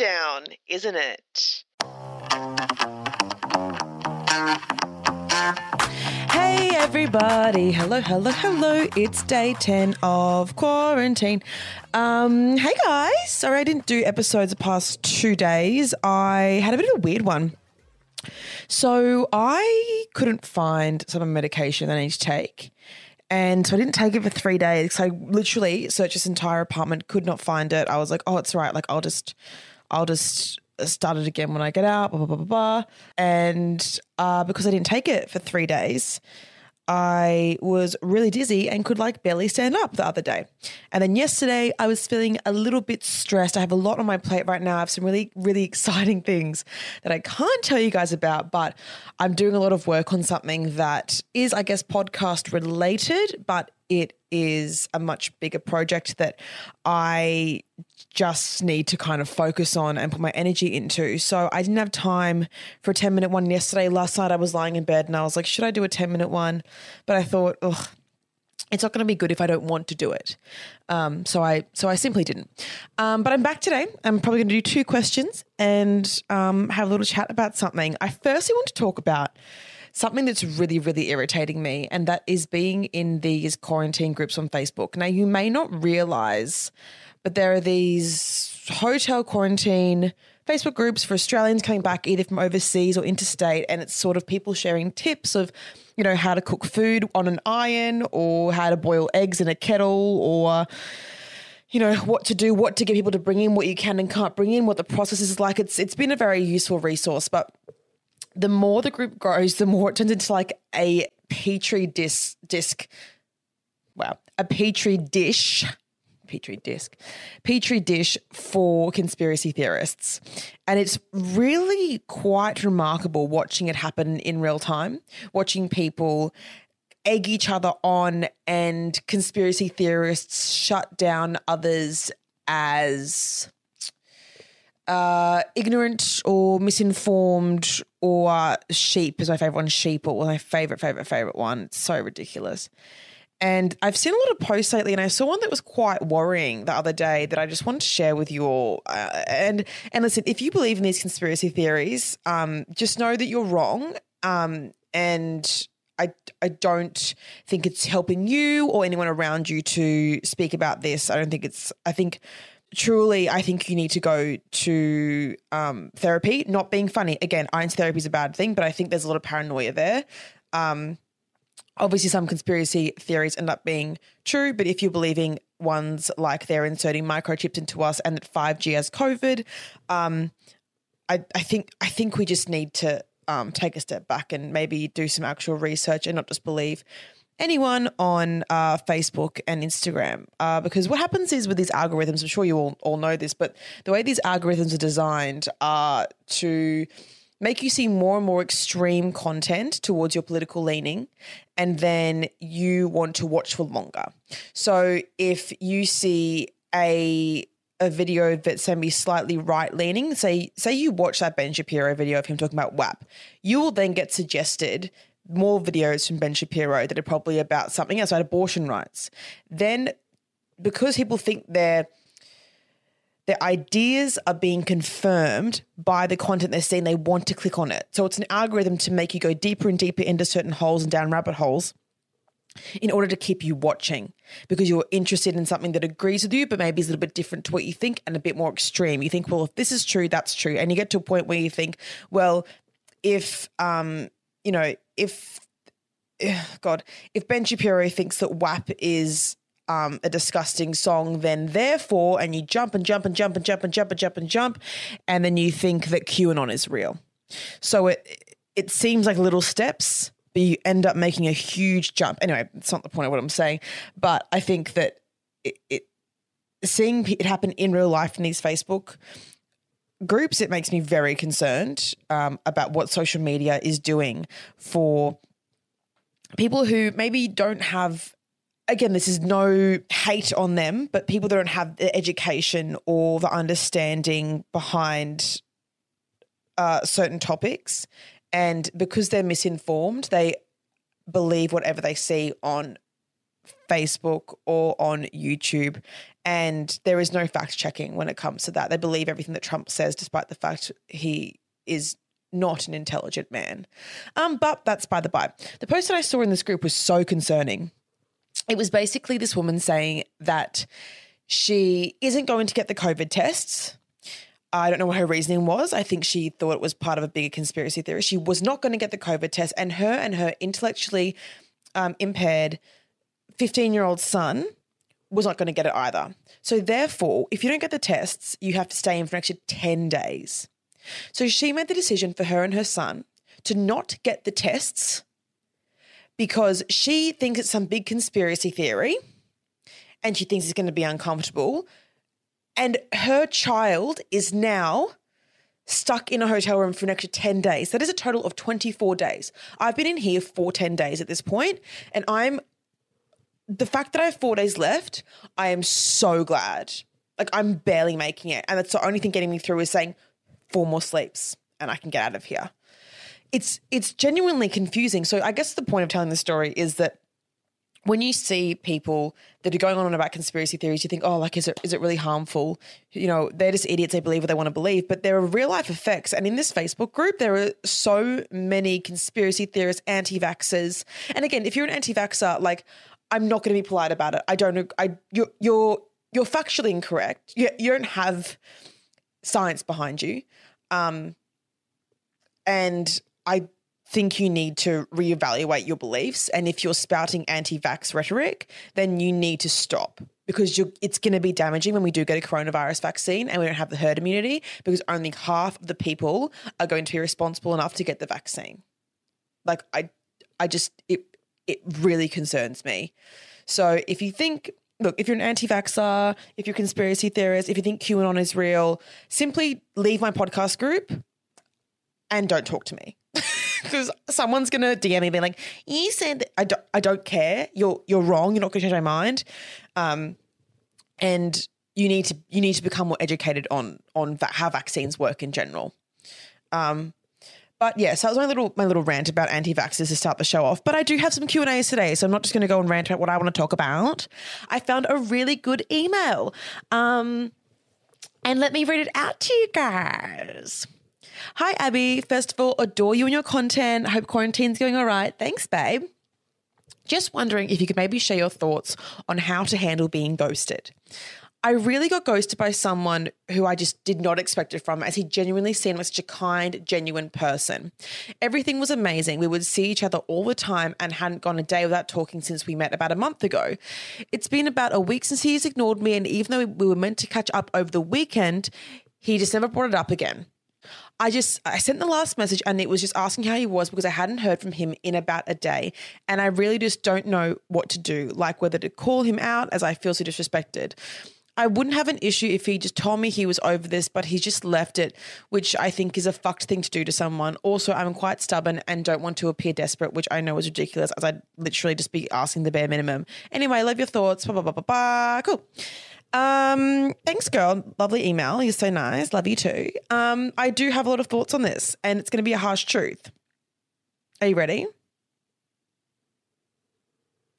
isn't it? Hey everybody, hello, hello, hello. It's day 10 of quarantine. Um, hey guys, sorry I didn't do episodes the past two days. I had a bit of a weird one. So I couldn't find some medication that I need to take. And so I didn't take it for three days. So I literally searched this entire apartment, could not find it. I was like, oh, it's right. Like I'll just, I'll just start it again when I get out, blah, blah, blah, blah, blah. And uh, because I didn't take it for three days, I was really dizzy and could like barely stand up the other day. And then yesterday, I was feeling a little bit stressed. I have a lot on my plate right now. I have some really, really exciting things that I can't tell you guys about, but I'm doing a lot of work on something that is, I guess, podcast related, but it is a much bigger project that I just need to kind of focus on and put my energy into. So I didn't have time for a 10 minute one yesterday. Last night I was lying in bed and I was like, should I do a 10 minute one? But I thought, ugh, it's not going to be good if I don't want to do it. Um, so I so I simply didn't. Um, but I'm back today. I'm probably going to do two questions and um, have a little chat about something. I firstly want to talk about something that's really, really irritating me, and that is being in these quarantine groups on Facebook. Now, you may not realize, but there are these hotel quarantine Facebook groups for Australians coming back either from overseas or interstate, and it's sort of people sharing tips of, you know, how to cook food on an iron or how to boil eggs in a kettle or you know what to do, what to get people to bring in, what you can and can't bring in, what the process is like. It's it's been a very useful resource, but the more the group grows, the more it turns into like a petri disc disc. Wow, a petri dish. Petri disc, petri dish for conspiracy theorists. And it's really quite remarkable watching it happen in real time, watching people egg each other on and conspiracy theorists shut down others as uh, ignorant or misinformed or sheep is my favorite one. Sheep or my favorite, favorite, favorite one. It's so ridiculous. And I've seen a lot of posts lately, and I saw one that was quite worrying the other day that I just wanted to share with you all. Uh, and and listen, if you believe in these conspiracy theories, um, just know that you're wrong. Um, and I I don't think it's helping you or anyone around you to speak about this. I don't think it's. I think truly, I think you need to go to um, therapy. Not being funny. Again, Iron's therapy is a bad thing, but I think there's a lot of paranoia there. Um, obviously, some conspiracy theories end up being true, but if you're believing ones like they're inserting microchips into us and that 5G has COVID, um, I, I think I think we just need to um, take a step back and maybe do some actual research and not just believe anyone on uh, Facebook and Instagram. Uh, because what happens is with these algorithms, I'm sure you all, all know this, but the way these algorithms are designed are to make you see more and more extreme content towards your political leaning, and then you want to watch for longer. So if you see a a video that's maybe slightly right leaning, say say you watch that Ben Shapiro video of him talking about WAP, you will then get suggested more videos from Ben Shapiro that are probably about something else, about abortion rights. Then, because people think their their ideas are being confirmed by the content they're seeing, they want to click on it. So it's an algorithm to make you go deeper and deeper into certain holes and down rabbit holes in order to keep you watching because you're interested in something that agrees with you, but maybe is a little bit different to what you think and a bit more extreme. You think, well, if this is true, that's true. And you get to a point where you think, well, if um, you know, if God, if Ben Shapiro thinks that WAP is um, a disgusting song, then therefore, and you jump and jump and jump and jump and jump and jump and jump, and then you think that QAnon is real. So it it seems like little steps, but you end up making a huge jump. Anyway, it's not the point of what I'm saying, but I think that it, it seeing it happen in real life in these Facebook groups, it makes me very concerned um, about what social media is doing for people who maybe don't have. Again, this is no hate on them, but people that don't have the education or the understanding behind uh, certain topics, and because they're misinformed, they believe whatever they see on Facebook or on YouTube. And there is no fact checking when it comes to that. They believe everything that Trump says, despite the fact he is not an intelligent man. Um, but that's by the by. The post that I saw in this group was so concerning. It was basically this woman saying that she isn't going to get the COVID tests. I don't know what her reasoning was. I think she thought it was part of a bigger conspiracy theory. She was not going to get the COVID test, and her and her intellectually um, impaired 15 year old son was not going to get it either. So, therefore, if you don't get the tests, you have to stay in for an extra 10 days. So, she made the decision for her and her son to not get the tests because she thinks it's some big conspiracy theory and she thinks it's going to be uncomfortable. And her child is now stuck in a hotel room for an extra 10 days. That is a total of 24 days. I've been in here for 10 days at this point, and I'm the fact that I have four days left, I am so glad. Like I'm barely making it. And that's the only thing getting me through is saying four more sleeps and I can get out of here. It's it's genuinely confusing. So I guess the point of telling the story is that when you see people that are going on about conspiracy theories, you think, oh, like, is it is it really harmful? You know, they're just idiots. They believe what they want to believe, but there are real life effects. And in this Facebook group, there are so many conspiracy theorists, anti-vaxxers. And again, if you're an anti-vaxxer, like, I'm not going to be polite about it. I don't. I you're you're you're factually incorrect. You you don't have science behind you, um, and I think you need to reevaluate your beliefs. And if you're spouting anti-vax rhetoric, then you need to stop because it's going to be damaging when we do get a coronavirus vaccine and we don't have the herd immunity because only half of the people are going to be responsible enough to get the vaccine. Like I, I just it it really concerns me. So if you think look, if you're an anti vaxxer, if you're a conspiracy theorist, if you think QAnon is real, simply leave my podcast group and don't talk to me. because someone's gonna DM me being like, "You said I don't, I don't care. You're you're wrong. You're not gonna change my mind." Um, and you need to you need to become more educated on on va- how vaccines work in general. Um, but yeah, so that was my little my little rant about anti-vaxxers to start the show off. But I do have some Q and A's today, so I'm not just going to go and rant about what I want to talk about. I found a really good email, um, and let me read it out to you guys. Hi, Abbie. First of all, adore you and your content. Hope quarantine's going all right. Thanks, babe. Just wondering if you could maybe share your thoughts on how to handle being ghosted. I really got ghosted by someone who I just did not expect it from, as he genuinely seemed like such a kind, genuine person. Everything was amazing. We would see each other all the time and hadn't gone a day without talking since we met about a month ago. It's been about a week since he's ignored me, and even though we were meant to catch up over the weekend, he just never brought it up again. I just I sent the last message and it was just asking how he was because I hadn't heard from him in about a day and I really just don't know what to do like whether to call him out as I feel so disrespected. I wouldn't have an issue if he just told me he was over this, but he's just left it, which I think is a fucked thing to do to someone. Also, I'm quite stubborn and don't want to appear desperate, which I know is ridiculous, as I'd literally just be asking the bare minimum. Anyway, love your thoughts. Blah, blah, blah, blah, blah. Cool. Um, thanks, girl. Lovely email. You're so nice. Love you too. Um, I do have a lot of thoughts on this, and it's going to be a harsh truth. Are you ready?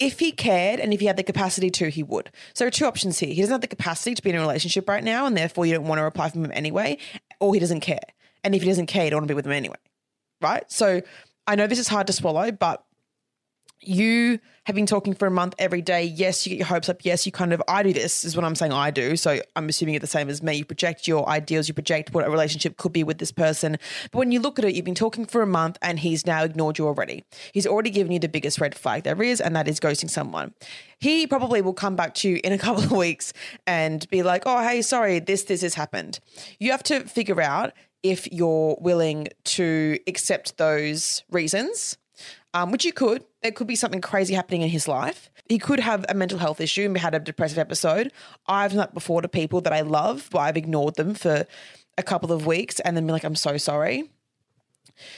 If he cared and if he had the capacity to, he would. So two options here. He doesn't have the capacity to be in a relationship right now, and therefore you don't want to reply from him anyway, or he doesn't care. And if he doesn't care, you don't want to be with him anyway. Right? So I know this is hard to swallow, but you have been talking for a month every day. Yes, you get your hopes up. Yes, you kind of, I do this, is what I'm saying I do. So I'm assuming you're the same as me. You project your ideals, you project what a relationship could be with this person. But when you look at it, you've been talking for a month and he's now ignored you already. He's already given you the biggest red flag there is, and that is ghosting someone. He probably will come back to you in a couple of weeks and be like, oh, hey, sorry, this, this has happened. You have to figure out if you're willing to accept those reasons um, which you could. There could be something crazy happening in his life. He could have a mental health issue and had a depressive episode. I've done that before to people that I love, but I've ignored them for a couple of weeks and then be like, I'm so sorry.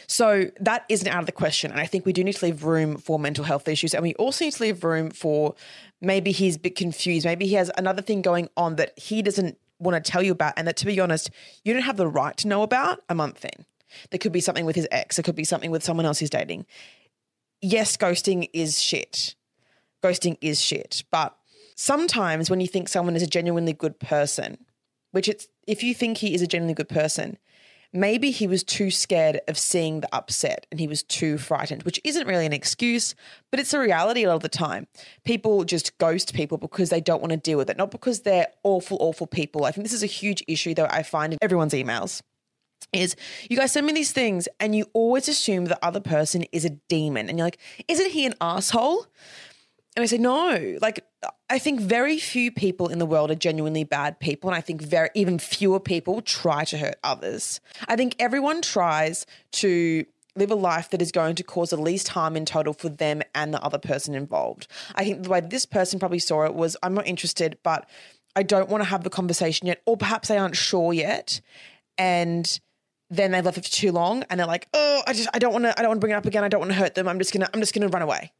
So that isn't out of the question. And I think we do need to leave room for mental health issues. And we also need to leave room for maybe he's a bit confused. Maybe he has another thing going on that he doesn't want to tell you about. And that, to be honest, you don't have the right to know about a month in. There could be something with his ex, there could be something with someone else he's dating yes, ghosting is shit. ghosting is shit. But sometimes when you think someone is a genuinely good person, which it's if you think he is a genuinely good person, maybe he was too scared of seeing the upset and he was too frightened, which isn't really an excuse, but it's a reality a lot of the time. People just ghost people because they don't want to deal with it, not because they're awful, awful people. I think this is a huge issue that I find in everyone's emails. Is you guys send me these things and you always assume the other person is a demon and you're like, isn't he an asshole? And I say, no, like I think very few people in the world are genuinely bad people. And I think very even fewer people try to hurt others. I think everyone tries to live a life that is going to cause the least harm in total for them and the other person involved. I think the way this person probably saw it was I'm not interested, but I don't want to have the conversation yet, or perhaps they aren't sure yet. And then they've left it for too long and they're like, oh, I just I don't want to I don't want to bring it up again. I don't want to hurt them. I'm just gonna I'm just gonna run away.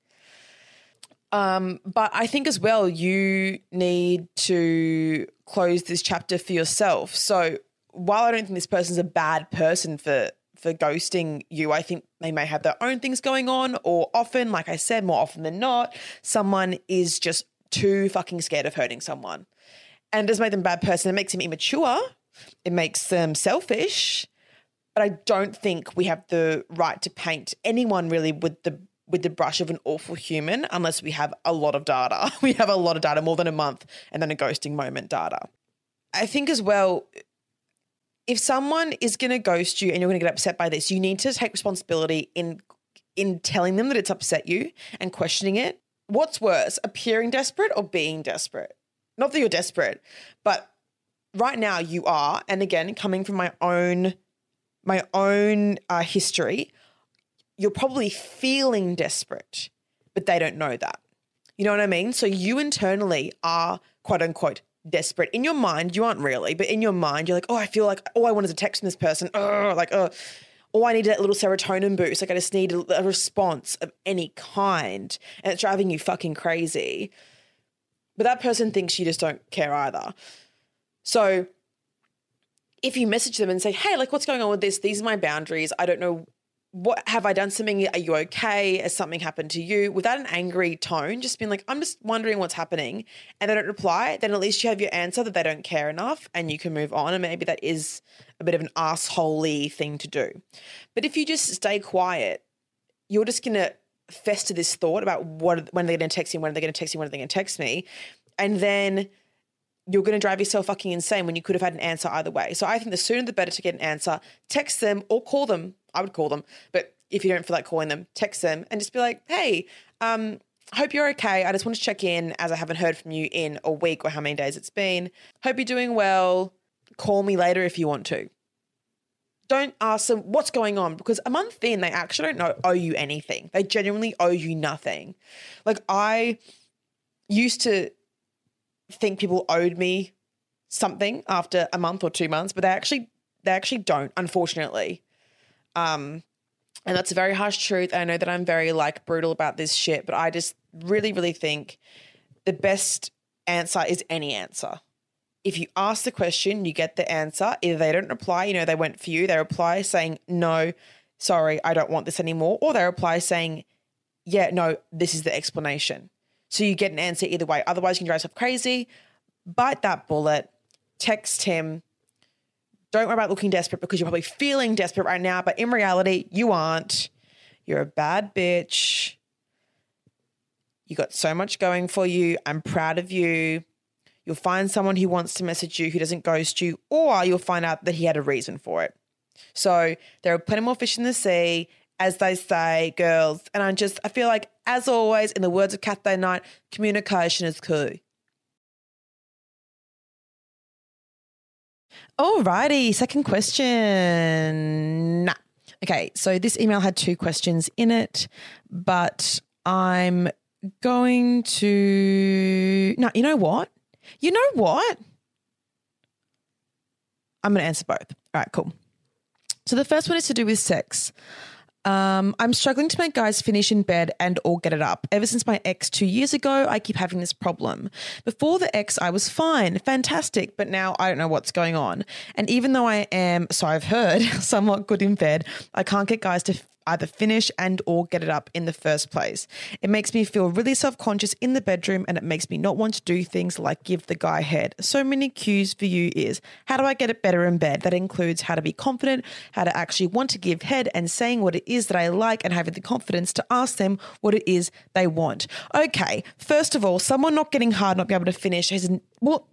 Um, but I think as well, you need to close this chapter for yourself. So while I don't think this person's a bad person for for ghosting you, I think they may have their own things going on, or often, like I said, more often than not, someone is just too fucking scared of hurting someone. And it does make them a bad person. It makes them immature. It makes them selfish. But I don't think we have the right to paint anyone really with the with the brush of an awful human unless we have a lot of data. We have a lot of data, more than a month, and then a ghosting moment data. I think as well, if someone is going to ghost you and you're going to get upset by this, you need to take responsibility in in telling them that it's upset you and questioning it. What's worse, appearing desperate or being desperate? Not that you're desperate, but right now you are. And again, coming from my own my own uh, history, you're probably feeling desperate, but they don't know that. You know what I mean? So you internally are quote unquote desperate. In your mind, you aren't really, but in your mind, you're like, oh, I feel like, oh, I wanted to text from this person. Oh, like, oh, oh, I need that little serotonin boost. Like, I just need a, a response of any kind. And it's driving you fucking crazy. But that person thinks you just don't care either. So if you message them and say, hey, like, what's going on with this? These are my boundaries. I don't know what have I done something? Are you okay? Has something happened to you? Without an angry tone, just being like, I'm just wondering what's happening. And they don't reply, then at least you have your answer that they don't care enough and you can move on. And maybe that is a bit of an assholey thing to do. But if you just stay quiet, you're just gonna fester this thought about what when they're gonna text you, when are they gonna text you, when are they gonna text me? And then you're going to drive yourself fucking insane when you could have had an answer either way. So I think the sooner the better to get an answer. Text them or call them I would call them. But if you don't feel like calling them, text them and just be like, hey, um, hope you're okay. I just want to check in as I haven't heard from you in a week or how many days it's been. Hope you're doing well. Call me later if you want to. Don't ask them what's going on because a month in, they actually don't know, owe you anything. They genuinely owe you nothing. Like, I used to think people owed me something after a month or two months, but they actually they actually don't, unfortunately. Um, and that's a very harsh truth. I know that I'm very like brutal about this shit, but I just really, really think the best answer is any answer. If you ask the question, you get the answer. Either they don't reply, you know, they went for you, they reply saying, no, sorry, I don't want this anymore. Or they reply saying, yeah, no, this is the explanation. So you get an answer either way. Otherwise, you can drive yourself crazy. Bite that bullet, text him, don't worry about looking desperate because you're probably feeling desperate right now, but in reality, you aren't. You're a bad bitch. You got so much going for you. I'm proud of you. You'll find someone who wants to message you who doesn't ghost you, or you'll find out that he had a reason for it. So there are plenty more fish in the sea, as they say, girls. And I'm just, I feel like, as always, in the words of Cathday Knight, communication is key. Alrighty, second question. Nah. Okay, so this email had two questions in it, but I'm going to. No, you know what? You know what? I'm going to answer both. All right, cool. So the first one is to do with sex. Um, I'm struggling to make guys finish in bed and or get it up. Ever since my ex two years ago, I keep having this problem. Before the ex, I was fine, fantastic, but now I don't know what's going on. And even though I am, so I've heard, somewhat good in bed, I can't get guys to either finish and or get it up in the first place. It makes me feel really self-conscious in the bedroom and it makes me not want to do things like give the guy head. So many cues for you is how do I get it better in bed? That includes how to be confident, how to actually want to give head and saying what it is that I like and having the confidence to ask them what it is they want. Okay, first of all, someone not getting hard, not being able to finish has well,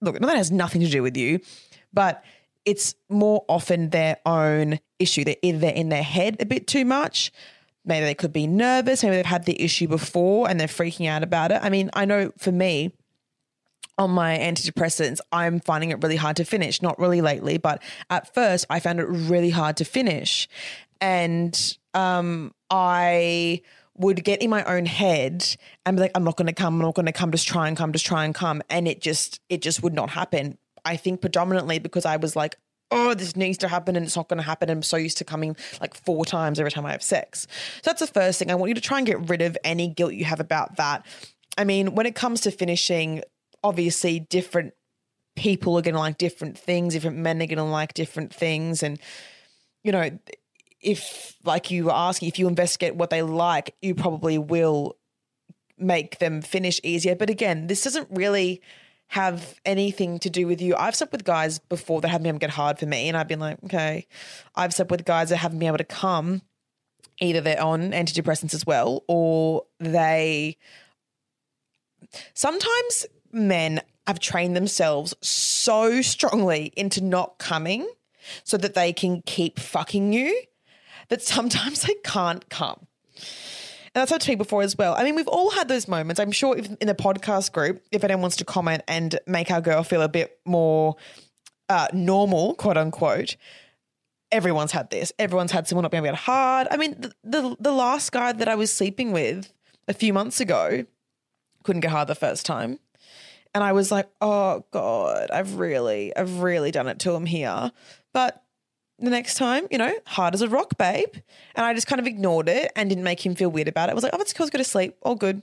look, that has nothing to do with you, but it's more often their own issue. They're either in their head a bit too much. Maybe they could be nervous. Maybe they've had the issue before and they're freaking out about it. I mean, I know for me, on my antidepressants, I'm finding it really hard to finish. Not really lately, but at first I found it really hard to finish. And um, I would get in my own head and be like, I'm not going to come, I'm not going to come, just try and come, just try and come. And it just, it just would not happen. I think predominantly because I was like, oh, this needs to happen and it's not going to happen. I'm so used to coming like four times every time I have sex. So that's the first thing. I want you to try and get rid of any guilt you have about that. I mean, when it comes to finishing, obviously different people are going to like different things, different men are going to like different things. And, you know, if like you were asking, if you investigate what they like, you probably will make them finish easier. But again, this doesn't really have anything to do with you. I've slept with guys before that haven't been able to get hard for me, and I've been like, okay. I've slept with guys that haven't been able to come. Either they're on antidepressants as well, or they. Sometimes men have trained themselves so strongly into not coming so that they can keep fucking you that sometimes they can't come. And that's what I told you before as well. I mean, we've all had those moments. I'm sure if, in the podcast group, if anyone wants to comment and make our girl feel a bit more uh, normal, quote unquote, everyone's had this. Everyone's had someone not being able to get hard. I mean, the, the, the last guy that I was sleeping with a few months ago couldn't get hard the first time. And I was like, oh God, I've really, I've really done it to him here. But the next time, you know, hard as a rock, babe. And I just kind of ignored it and didn't make him feel weird about it. I was like, oh, that's cool. Go to sleep. All good.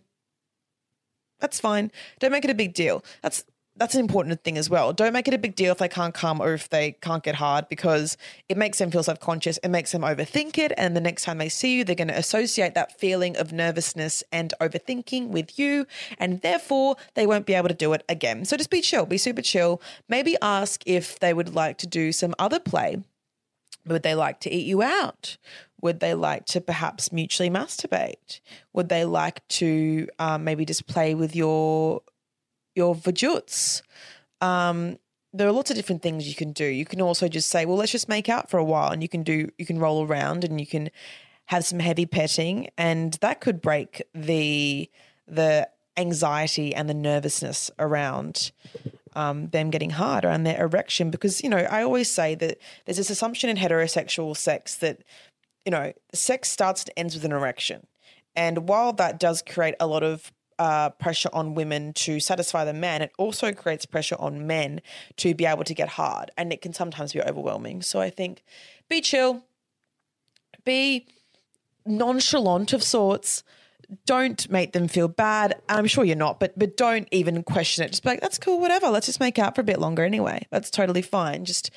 That's fine. Don't make it a big deal. That's that's an important thing as well. Don't make it a big deal if they can't come or if they can't get hard because it makes them feel self-conscious. It makes them overthink it. And the next time they see you, they're going to associate that feeling of nervousness and overthinking with you. And therefore, they won't be able to do it again. So just be chill, be super chill. Maybe ask if they would like to do some other play would they like to eat you out? Would they like to perhaps mutually masturbate? Would they like to um, maybe just play with your your vajuts? Um, there are lots of different things you can do. You can also just say, well, let's just make out for a while, and you can do you can roll around and you can have some heavy petting, and that could break the the anxiety and the nervousness around um, them getting hard around their erection because you know I always say that there's this assumption in heterosexual sex that you know sex starts and ends with an erection, and while that does create a lot of uh, pressure on women to satisfy the man, it also creates pressure on men to be able to get hard, and it can sometimes be overwhelming. So I think be chill, be nonchalant of sorts don't make them feel bad. I'm sure you're not, but but don't even question it. Just be like, that's cool, whatever. Let's just make out for a bit longer anyway. That's totally fine. Just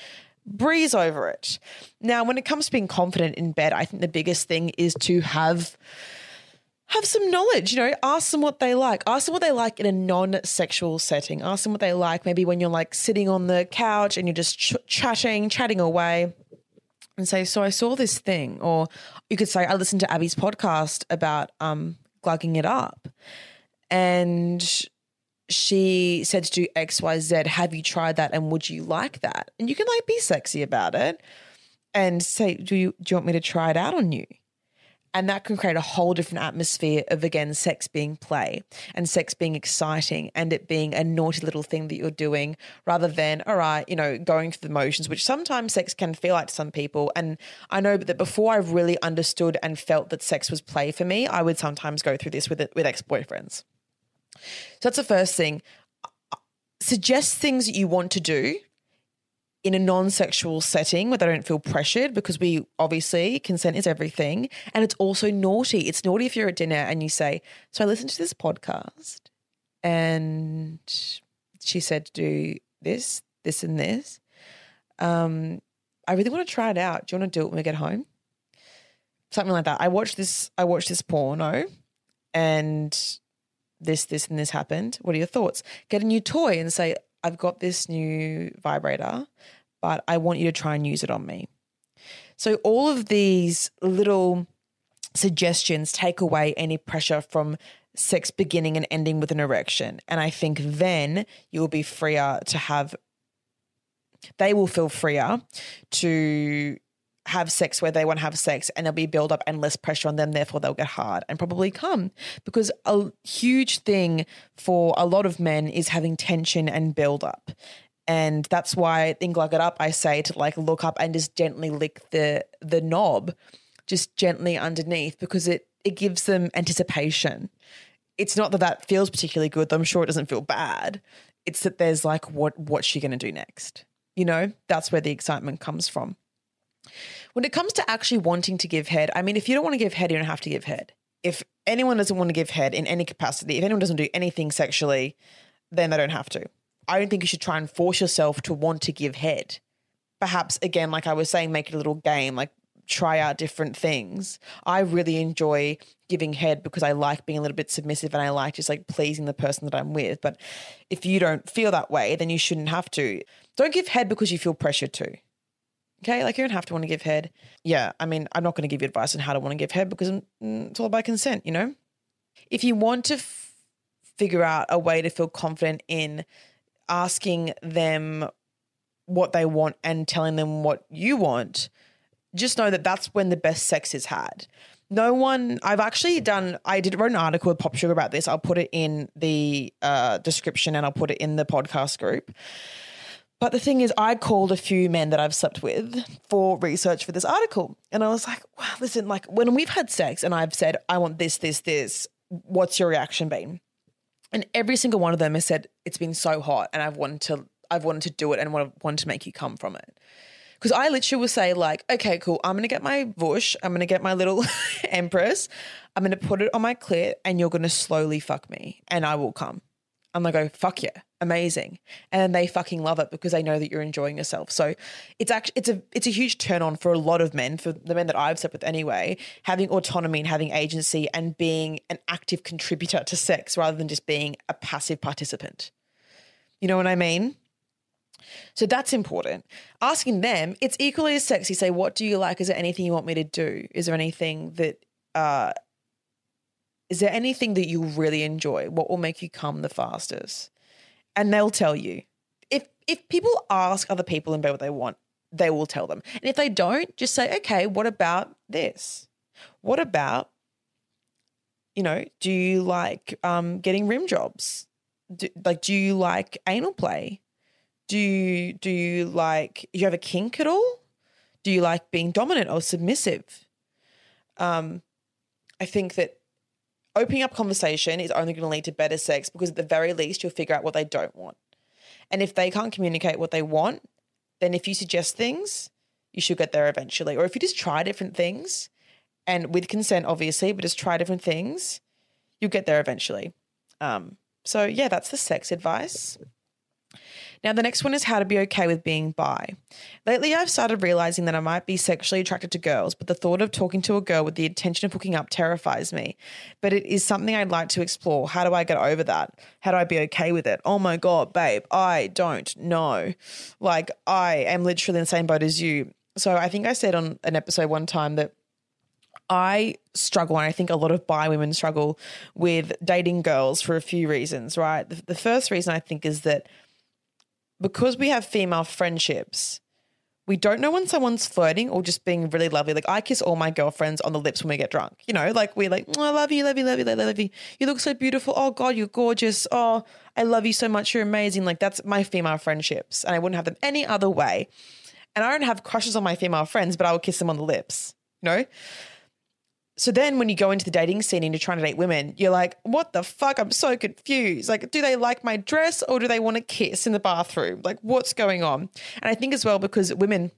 breeze over it. Now, when it comes to being confident in bed, I think the biggest thing is to have have some knowledge, you know, ask them what they like. Ask them what they like in a non-sexual setting. Ask them what they like maybe when you're like sitting on the couch and you're just ch- chatting, chatting away and say, "So I saw this thing," or you could say, "I listened to Abbie's podcast about um, glugging it up. And she said to do XYZ, have you tried that and would you like that? And you can like be sexy about it and say, Do you do you want me to try it out on you? And that can create a whole different atmosphere of, again, sex being play and sex being exciting and it being a naughty little thing that you're doing rather than, all right, you know, going through the motions, which sometimes sex can feel like to some people. And I know that before I really understood and felt that sex was play for me, I would sometimes go through this with, with ex boyfriends. So that's the first thing. Suggest things that you want to do in a non-sexual setting where they don't feel pressured because we obviously consent is everything and it's also naughty it's naughty if you're at dinner and you say so i listened to this podcast and she said to do this this and this um i really want to try it out do you want to do it when we get home something like that. I watched this. I watched this porno, and this, this, and this happened. What are your thoughts? Get a new toy and say, I've got this new vibrator, but I want you to try and use it on me. So all of these little suggestions take away any pressure from sex beginning and ending with an erection. And I think then you'll be freer to have, they will feel freer to have sex where they want to have sex and there'll be build up and less pressure on them. Therefore, they'll get hard and probably come because a huge thing for a lot of men is having tension and build up. And that's why in Glug It Up, I say to like look up and just gently lick the the knob, just gently underneath because it it gives them anticipation. It's not that that feels particularly good. Though I'm sure it doesn't feel bad. It's that there's like what what's she going to do next? You know, that's where the excitement comes from. When it comes to actually wanting to give head, I mean, if you don't want to give head, you don't have to give head. If anyone doesn't want to give head in any capacity, if anyone doesn't do anything sexually, then they don't have to. I don't think you should try and force yourself to want to give head. Perhaps, again, like I was saying, make it a little game, like try out different things. I really enjoy giving head because I like being a little bit submissive and I like just like pleasing the person that I'm with. But if you don't feel that way, then you shouldn't have to. Don't give head because you feel pressured to. Okay, like you don't have to want to give head. Yeah, I mean, I'm not going to give you advice on how to want to give head because mm, it's all about consent, you know? If you want to f- figure out a way to feel confident in asking them what they want and telling them what you want, just know that that's when the best sex is had. No one, I've actually done, I did wrote an article with Pop Sugar about this. I'll put it in the uh, description and I'll put it in the podcast group. But the thing is, I called a few men that I've slept with for research for this article. And I was like, wow, listen, like when we've had sex and I've said, I want this, this, this, what's your reaction been? And every single one of them has said, it's been so hot and I've wanted to, I've wanted to do it and wanted to make you come from it. Because I literally will say, like, okay, cool, I'm going to get my bush, I'm going to get my little empress, I'm going to put it on my clit and you're going to slowly fuck me and I will come. And they go, fuck yeah, amazing. And they fucking love it because they know that you're enjoying yourself. So it's actually it's a it's a huge turn on for a lot of men, for the men that I've slept with anyway, having autonomy and having agency and being an active contributor to sex rather than just being a passive participant. You know what I mean? So that's important. Asking them, it's equally as sexy. Say, what do you like? Is there anything you want me to do? Is there anything that uh, is there anything that you really enjoy? What will make you come the fastest? And they'll tell you. If if people ask other people in bed what they want, they will tell them. And if they don't, just say, okay, what about this? What about, you know, do you like um, getting rim jobs? Do, like, do you like anal play? Do you do you like? You have a kink at all? Do you like being dominant or submissive? Um, I think that opening up conversation is only going to lead to better sex because at the very least you'll figure out what they don't want. And if they can't communicate what they want, then if you suggest things, you should get there eventually. Or if you just try different things and with consent, obviously, but just try different things, you'll get there eventually. Um, so, yeah, that's the sex advice. Now, the next one is how to be okay with being bi. Lately, I've started realizing that I might be sexually attracted to girls, but the thought of talking to a girl with the intention of hooking up terrifies me. But it is something I'd like to explore. How do I get over that? How do I be okay with it? Oh my God, babe, I don't know. Like, I am literally in the same boat as you. So I think I said on an episode one time that I struggle, and I think a lot of bi women struggle with dating girls for a few reasons, right? The, the first reason I think is that because we have female friendships, we don't know when someone's flirting or just being really lovely. Like I kiss all my girlfriends on the lips when we get drunk. You know, like we're like, oh, I love you, love you, love you, love you, you. You look so beautiful. Oh God, you're gorgeous. Oh, I love you so much. You're amazing. Like that's my female friendships, and I wouldn't have them any other way. And I don't have crushes on my female friends, but I would kiss them on the lips. You know. So then when you go into the dating scene and you're trying to date women, you're like, what the fuck? I'm so confused. Like, do they like my dress or do they want to kiss in the bathroom? Like, what's going on? And I think as well, because women,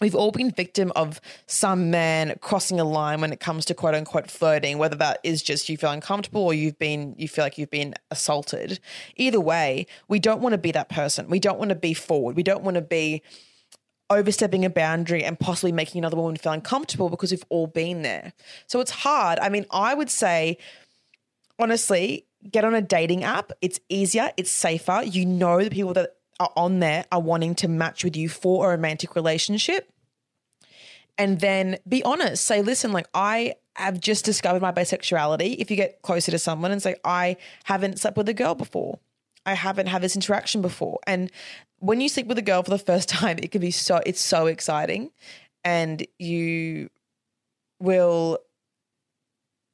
we've all been victim of some man crossing a line when it comes to quote unquote flirting, whether that is just you feel uncomfortable or you've been, you feel like you've been assaulted. Either way, we don't want to be that person. We don't want to be forward. We don't want to be overstepping a boundary and possibly making another woman feel uncomfortable because we've all been there. So it's hard. I mean, I would say, honestly, get on a dating app. It's easier, it's safer. You know the people that are on there are wanting to match with you for a romantic relationship. And then be honest. Say, listen, like I have just discovered my bisexuality. If you get closer to someone and say, I haven't slept with a girl before. I haven't had this interaction before. And when you sleep with a girl for the first time, it can be so it's so exciting. And you will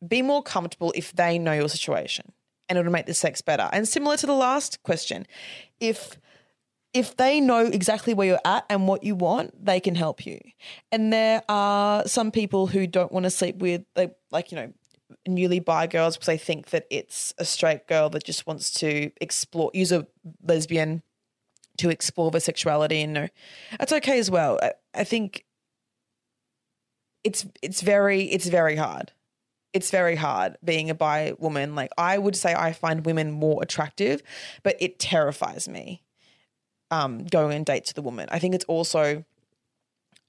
be more comfortable if they know your situation and it'll make the sex better. And similar to the last question, if if they know exactly where you're at and what you want, they can help you. And there are some people who don't want to sleep with like, like you know newly bi girls because they think that it's a straight girl that just wants to explore use a lesbian to explore their sexuality and no that's okay as well. I, I think it's it's very it's very hard. It's very hard being a bi woman. Like i would say i find women more attractive but it terrifies me um, going on dates with a woman. I think it's also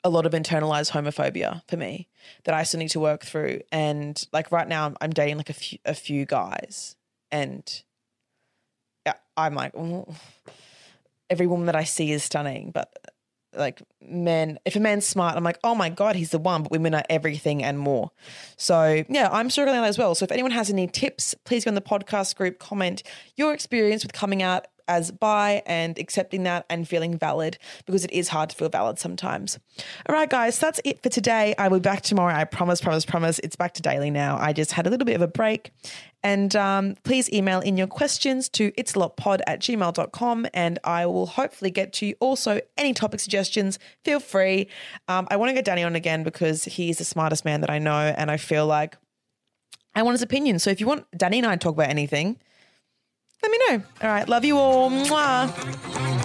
a lot of internalized homophobia for me that I still need to work through. And like right now, I'm, dating like a few, a few guys, and I'm like, oh, every woman that I see is stunning, but like men, if a man's smart, I'm like, oh my god, he's the one. But women are everything and more. So yeah, I'm struggling as well. So if anyone has any tips, please go in the podcast group, comment your experience with coming out as bi and accepting that and feeling valid because it is hard to feel valid sometimes. All right, guys, that's it for today. I will be back tomorrow. I promise, promise, promise. It's back to daily now. I just had a little bit of a break. And um, please email in your questions to it'salotpod at gmail.com and I will hopefully get to you. Also, any topic suggestions, feel free. Um, I want to get Danny on again because he's the smartest man that I know. And I feel like I want his opinion. So if you want Danny and I to talk about anything, let me know. All right. Love you all. Mwah.